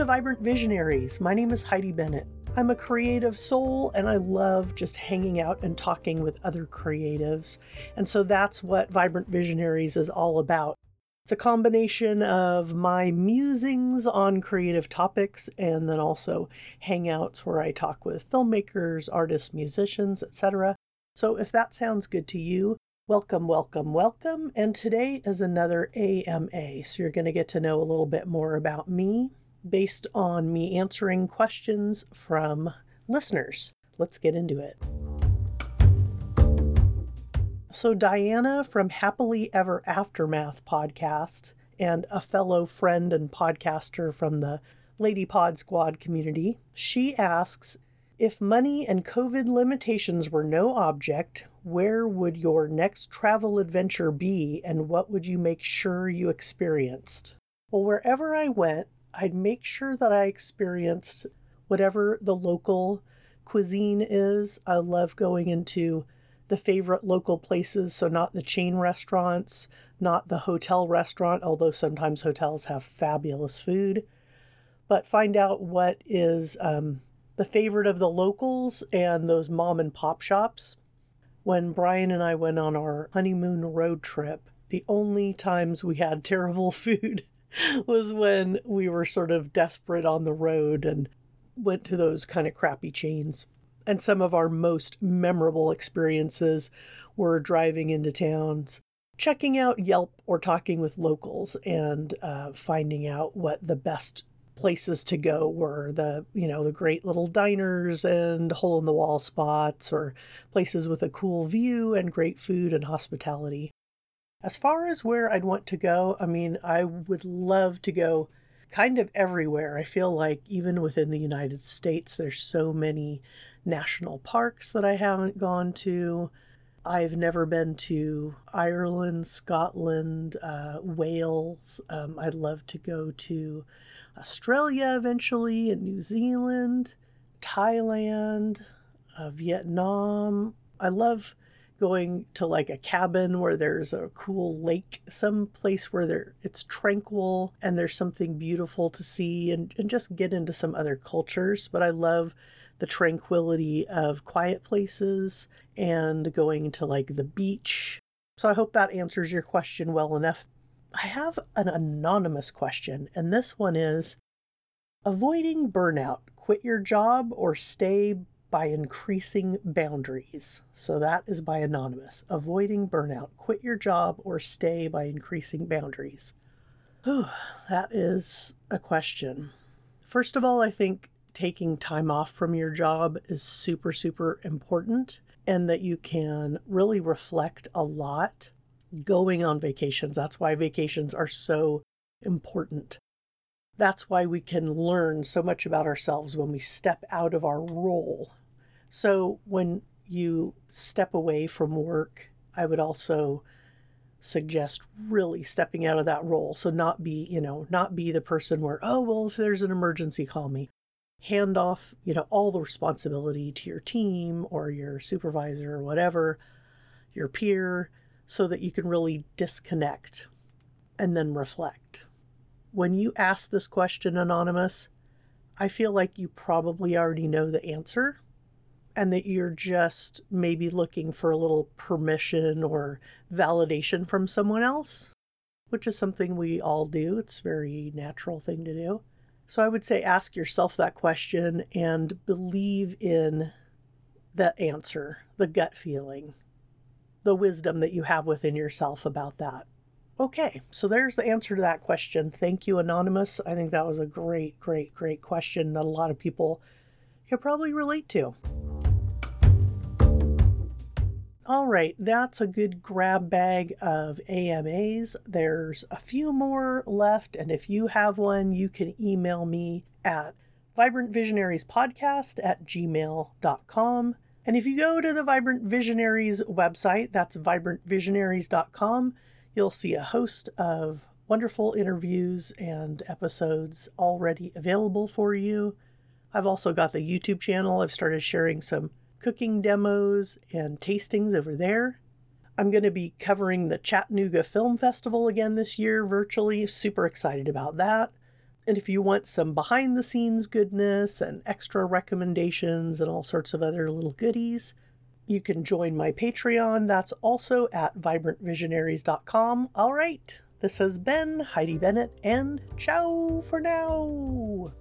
to Vibrant Visionaries. My name is Heidi Bennett. I'm a creative soul and I love just hanging out and talking with other creatives. And so that's what Vibrant Visionaries is all about. It's a combination of my musings on creative topics and then also hangouts where I talk with filmmakers, artists, musicians, etc. So if that sounds good to you, welcome, welcome, welcome. And today is another AMA. So you're going to get to know a little bit more about me based on me answering questions from listeners. Let's get into it. So, Diana from Happily Ever Aftermath podcast and a fellow friend and podcaster from the Lady Pod Squad community, she asks If money and COVID limitations were no object, where would your next travel adventure be and what would you make sure you experienced? Well, wherever I went, I'd make sure that I experienced whatever the local cuisine is. I love going into the favorite local places, so not the chain restaurants, not the hotel restaurant, although sometimes hotels have fabulous food, but find out what is um, the favorite of the locals and those mom and pop shops. When Brian and I went on our honeymoon road trip, the only times we had terrible food was when we were sort of desperate on the road and went to those kind of crappy chains. And some of our most memorable experiences were driving into towns, checking out Yelp or talking with locals and uh, finding out what the best places to go were the you know the great little diners and hole in the wall spots or places with a cool view and great food and hospitality as far as where I'd want to go, I mean, I would love to go kind of everywhere. I feel like even within the United States, there's so many national parks that I haven't gone to. I've never been to Ireland, Scotland, uh, Wales. Um, I'd love to go to Australia eventually, and New Zealand, Thailand, uh, Vietnam. I love going to like a cabin where there's a cool lake, some place where there it's tranquil and there's something beautiful to see and, and just get into some other cultures. But I love the tranquility of quiet places and going to like the beach. So I hope that answers your question well enough. I have an anonymous question, and this one is avoiding burnout, quit your job or stay by increasing boundaries. So that is by Anonymous. Avoiding burnout. Quit your job or stay by increasing boundaries. Whew, that is a question. First of all, I think taking time off from your job is super, super important and that you can really reflect a lot going on vacations. That's why vacations are so important. That's why we can learn so much about ourselves when we step out of our role so when you step away from work, I would also suggest really stepping out of that role. So not be, you know, not be the person where, oh, well, if there's an emergency, call me. Hand off, you know, all the responsibility to your team or your supervisor or whatever, your peer, so that you can really disconnect and then reflect. When you ask this question, Anonymous, I feel like you probably already know the answer and that you're just maybe looking for a little permission or validation from someone else, which is something we all do. It's a very natural thing to do. So I would say ask yourself that question and believe in the answer, the gut feeling, the wisdom that you have within yourself about that. Okay, so there's the answer to that question. Thank you, Anonymous. I think that was a great, great, great question that a lot of people could probably relate to. All right, that's a good grab bag of AMAs. There's a few more left, and if you have one, you can email me at vibrantvisionariespodcast at gmail.com. And if you go to the Vibrant Visionaries website, that's vibrantvisionaries.com, you'll see a host of wonderful interviews and episodes already available for you. I've also got the YouTube channel. I've started sharing some cooking demos and tastings over there. I'm going to be covering the Chattanooga Film Festival again this year virtually. Super excited about that. And if you want some behind the scenes goodness and extra recommendations and all sorts of other little goodies, you can join my Patreon. That's also at vibrantvisionaries.com. All right, this has been Heidi Bennett, and ciao for now.